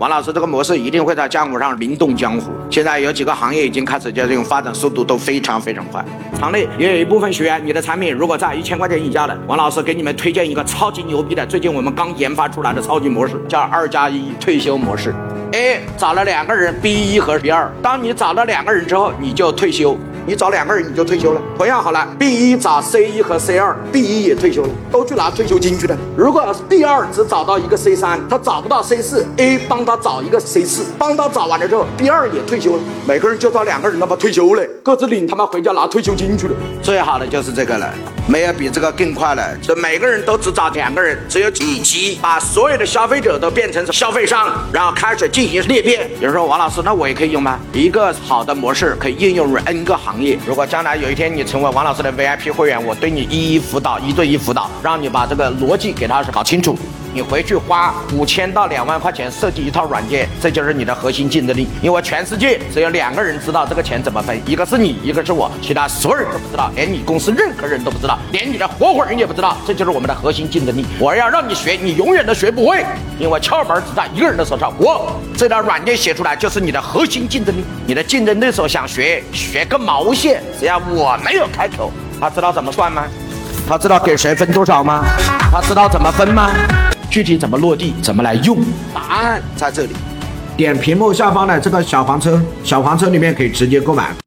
王老师这个模式一定会在江湖上名动江湖。现在有几个行业已经开始，就这种发展速度都非常非常快。场内也有一部分学员，你的产品如果在一千块钱以下的，王老师给你们推荐一个超级牛逼的，最近我们刚研发出来的超级模式，叫二加一退休模式。A 找了两个人，B 一和 B 二。当你找了两个人之后，你就退休。你找两个人你就退休了。同样好了，B 一找 C 一和 C 二，B 一也退休了，都去拿退休金去了。如果 B 二只找到一个 C 三，他找不到 C 四，A 帮他找一个 C 四，帮他找完了之后，B 二也退休了。每个人就找两个人他妈退休了，各自领他妈回家拿退休金去了。最好的就是这个了，没有比这个更快了。这每个人都只找两个人，只有一级，把所有的消费者都变成消费商，然后开始进行裂变。有人说王老师，那我也可以用吗？一个好的模式可以应用于 N 个行如果将来有一天你成为王老师的 VIP 会员，我对你一一辅导，一对一辅导，让你把这个逻辑给他搞清楚。你回去花五千到两万块钱设计一套软件，这就是你的核心竞争力。因为全世界只有两个人知道这个钱怎么分，一个是你，一个是我，其他所有人都不知道，连你公司任何人都不知道，连你的合伙人也不知道。这就是我们的核心竞争力。我要让你学，你永远都学不会，因为窍门只在一个人的手上。我这套软件写出来就是你的核心竞争力。你的竞争对手想学，学个毛线！只要我没有开口，他知道怎么算吗？他知道给谁分多少吗？他知道怎么分吗？具体怎么落地，怎么来用？答案在这里。点屏幕下方的这个小黄车，小黄车里面可以直接购买。